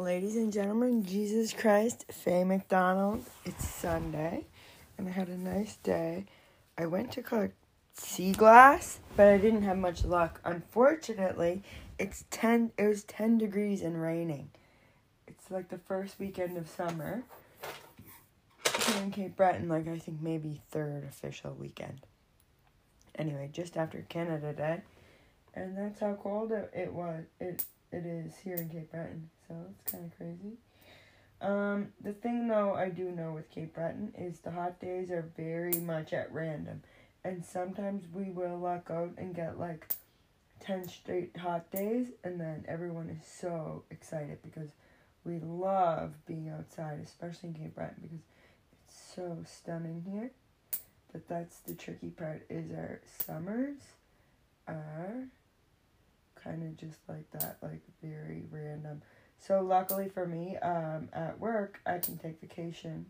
Ladies and gentlemen, Jesus Christ, Faye McDonald. It's Sunday, and I had a nice day. I went to collect sea glass, but I didn't have much luck. Unfortunately, it's ten. It was ten degrees and raining. It's like the first weekend of summer here in Cape Breton. Like I think maybe third official weekend. Anyway, just after Canada Day, and that's how cold it, it was. It it is here in Cape Breton, so it's kind of crazy. Um, the thing though I do know with Cape Breton is the hot days are very much at random, and sometimes we will luck out and get like ten straight hot days, and then everyone is so excited because we love being outside, especially in Cape Breton because it's so stunning here. But that's the tricky part is our summers are kind of just like that, like very random. So luckily for me, um, at work I can take vacation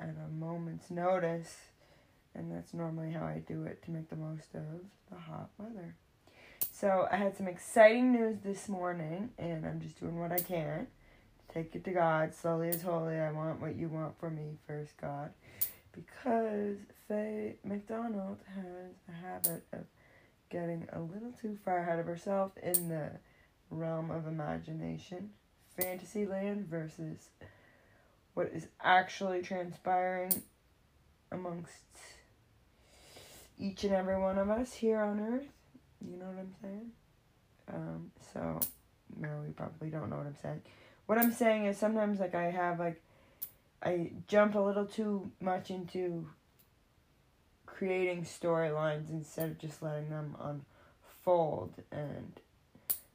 at a moment's notice, and that's normally how I do it to make the most of the hot weather. So I had some exciting news this morning, and I'm just doing what I can. Take it to God, slowly as holy. I want what you want for me first, God because Faye McDonald has a habit of getting a little too far ahead of herself in the realm of imagination, fantasy land versus what is actually transpiring amongst each and every one of us here on earth. You know what I'm saying? Um, so, no, we probably don't know what I'm saying. What I'm saying is sometimes, like, I have, like, I jump a little too much into creating storylines instead of just letting them unfold. And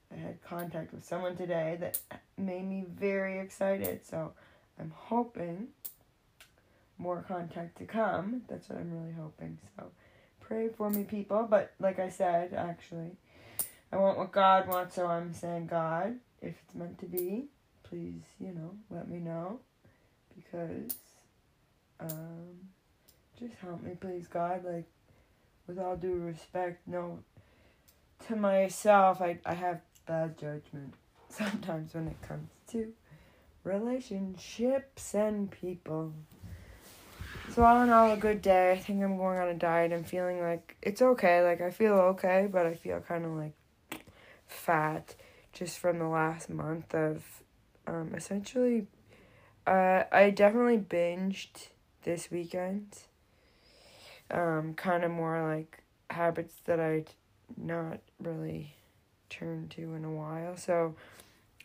I had contact with someone today that made me very excited. So I'm hoping more contact to come. That's what I'm really hoping. So pray for me, people. But like I said, actually, I want what God wants. So I'm saying, God, if it's meant to be, please, you know, let me know because um, just help me, please, God. Like, with all due respect, no, to myself, I, I have bad judgment sometimes when it comes to relationships and people. So, all in all, a good day. I think I'm going on a diet. I'm feeling like it's okay. Like, I feel okay, but I feel kind of like fat just from the last month of um, essentially uh, I definitely binged this weekend. Um, kind of more like habits that I'd not really turned to in a while. So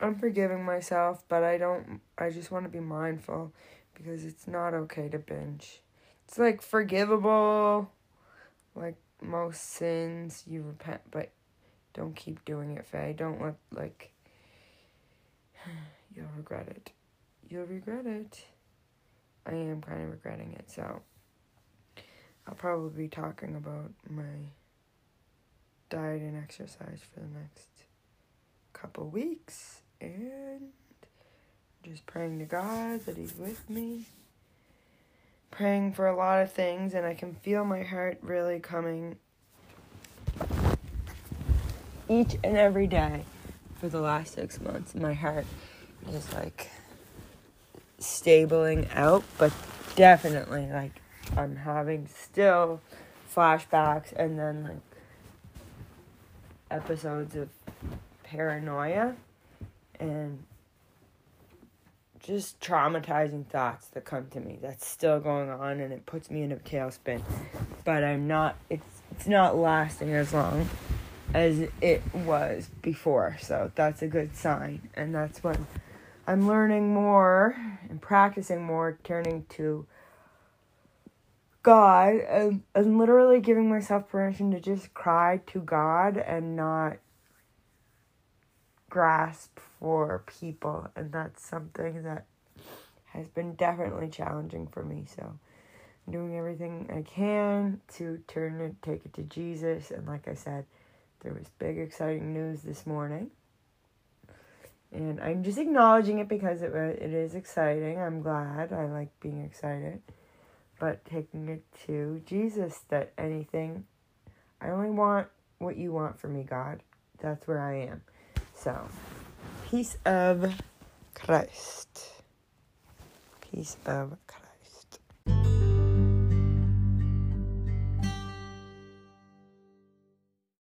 I'm forgiving myself, but I don't, I just want to be mindful because it's not okay to binge. It's like forgivable, like most sins, you repent, but don't keep doing it, Faye. Don't let, like, you'll regret it you'll regret it. I am kind of regretting it, so I'll probably be talking about my diet and exercise for the next couple weeks and just praying to God that He's with me. Praying for a lot of things, and I can feel my heart really coming each and every day for the last six months. My heart is like stabling out, but definitely like I'm having still flashbacks and then like episodes of paranoia and just traumatizing thoughts that come to me that's still going on and it puts me in a tailspin. But i'm not it's it's not lasting as long as it was before. So that's a good sign. And that's when I'm learning more and practicing more, turning to God and, and literally giving myself permission to just cry to God and not grasp for people. And that's something that has been definitely challenging for me. So I'm doing everything I can to turn it, take it to Jesus. And like I said, there was big, exciting news this morning and I'm just acknowledging it because it it is exciting. I'm glad. I like being excited, but taking it to Jesus. That anything, I only want what you want for me, God. That's where I am. So, peace of Christ. Peace of Christ.